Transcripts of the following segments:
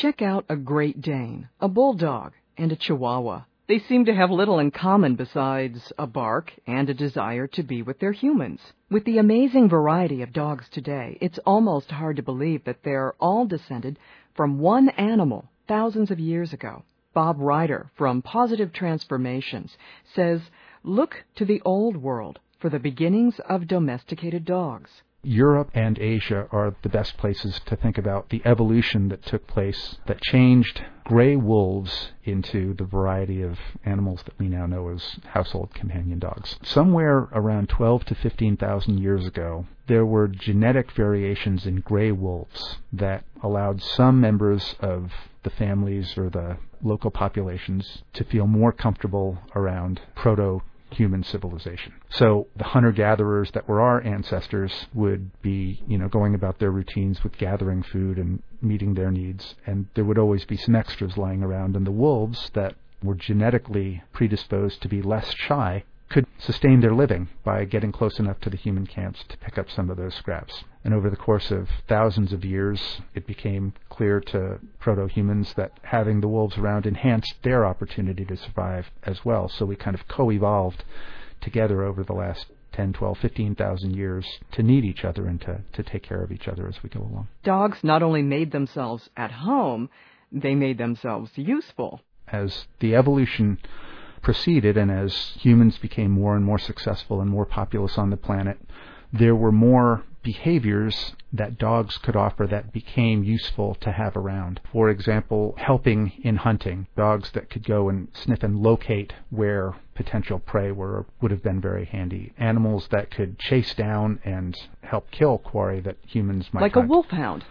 Check out a Great Dane, a Bulldog, and a Chihuahua. They seem to have little in common besides a bark and a desire to be with their humans. With the amazing variety of dogs today, it's almost hard to believe that they're all descended from one animal thousands of years ago. Bob Ryder from Pawsitive Transformations says, look to the old world for the beginnings of domesticated dogs. Europe and Asia are the best places to think about the evolution that took place that changed gray wolves into the variety of animals that we now know as household companion dogs. Somewhere around 12 to 15,000 years ago, there were genetic variations in gray wolves that allowed some members of the families or the local populations to feel more comfortable around proto human civilization. So the hunter gatherers that were our ancestors would be, you know, going about their routines with gathering food and meeting their needs, and there would always be some extras lying around. And the wolves that were genetically predisposed to be less shy could sustain their living by getting close enough to the human camps to pick up some of those scraps. And over the course of thousands of years, it became clear to proto humans that having the wolves around enhanced their opportunity to survive as well. So we kind of co evolved together over the last 10, 12, 15,000 years to need each other and to, to take care of each other as we go along. Dogs not only made themselves at home, they made themselves useful. As the evolution proceeded and as humans became more and more successful and more populous on the planet, there were more behaviors that dogs could offer that became useful to have around. For example, helping in hunting. Dogs that could go and sniff and locate where potential prey were would have been very handy. Animals that could chase down and help kill quarry that humans might like hunt. a wolfhound.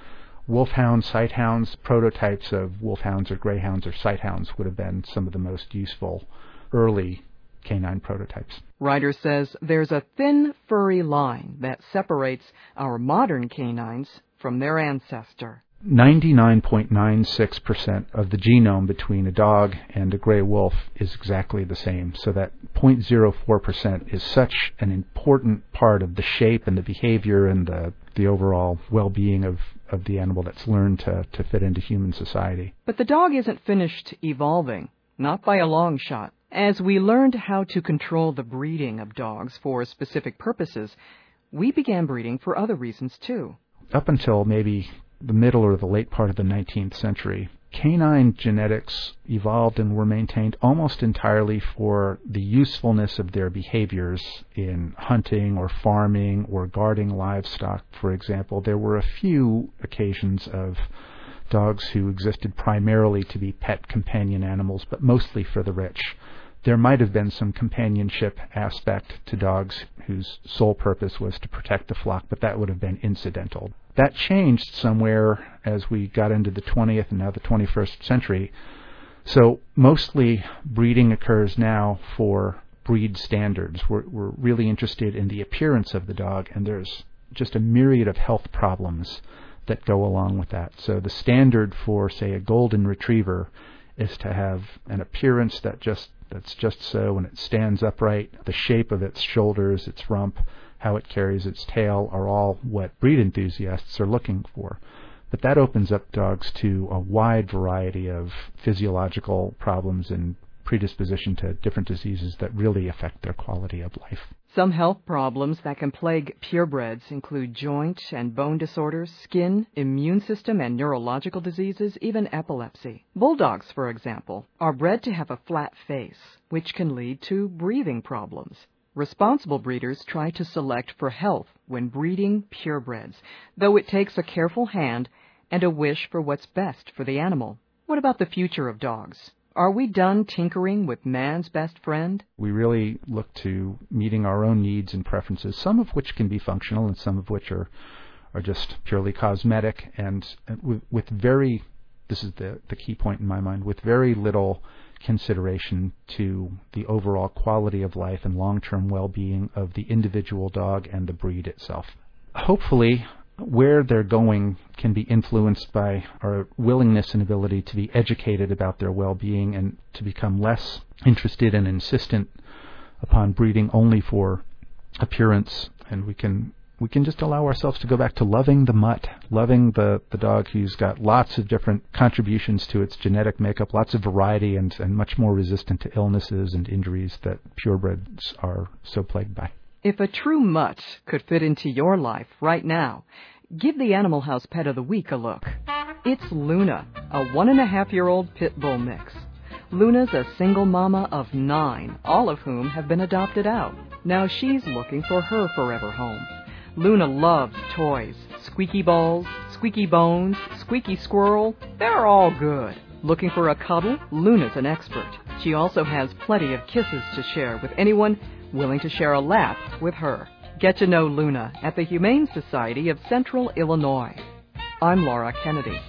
Wolfhound, sighthounds, prototypes of wolfhounds or greyhounds or sighthounds would have been some of the most useful early canine prototypes. Ryder says there's a thin, furry line that separates our modern canines from their ancestor. 99.96% of the genome between a dog and a gray wolf is exactly the same. So that 0.04% is such an important part of the shape and the behavior and the, the overall well-being of, of the animal that's learned to, to fit into human society. But the dog isn't finished evolving, not by a long shot. As we learned how to control the breeding of dogs for specific purposes, we began breeding for other reasons too. Up until maybe the middle or the late part of the 19th century, canine genetics evolved and were maintained almost entirely for the usefulness of their behaviors in hunting or farming or guarding livestock, for example. There were a few occasions of dogs who existed primarily to be pet companion animals, but mostly for the rich there might have been some companionship aspect to dogs whose sole purpose was to protect the flock, but that would have been incidental. That changed somewhere as we got into the 20th and now the 21st century. So mostly breeding occurs now for breed standards. We're, we're really interested in the appearance of the dog, and there's just a myriad of health problems that go along with that. So the standard for, say, a golden retriever is to have an appearance that just that's just so when it stands upright. The shape of its shoulders, its rump, how it carries its tail are all what breed enthusiasts are looking for. But that opens up dogs to a wide variety of physiological problems and predisposition to different diseases that really affect their quality of life. Some health problems that can plague purebreds include joint and bone disorders, skin, immune system and neurological diseases, even epilepsy. Bulldogs, for example, are bred to have a flat face, which can lead to breathing problems. Responsible breeders try to select for health when breeding purebreds, though it takes a careful hand and a wish for what's best for the animal. What about the future of dogs? Are we done tinkering with man's best friend? We really look to meeting our own needs and preferences, some of which can be functional and some of which are are just purely cosmetic and, with, with very this is the the key point in my mind with very little consideration to the overall quality of life and long-term well-being of the individual dog and the breed itself. Hopefully, where they're going can be influenced by our willingness and ability to be educated about their well-being and to become less interested and insistent upon breeding only for appearance and we can we can just allow ourselves to go back to loving the mutt, loving the, the dog who's got lots of different contributions to its genetic makeup, lots of variety, and, and much more resistant to illnesses and injuries that purebreds are so plagued by. If a true mutt could fit into your life right now, give the Animal House Pet of the Week a look. It's Luna, a one and a half year old pit bull mix. Luna's a single mama of nine, all of whom have been adopted out. Now she's looking for her forever home. Luna loves toys, squeaky balls, squeaky bones, squeaky squirrel. They're all good. Looking for a cuddle? Luna's an expert. She also has plenty of kisses to share with anyone willing to share a lap with her. Get to know Luna at the Humane Society of Central Illinois. I'm Laura Kennedy.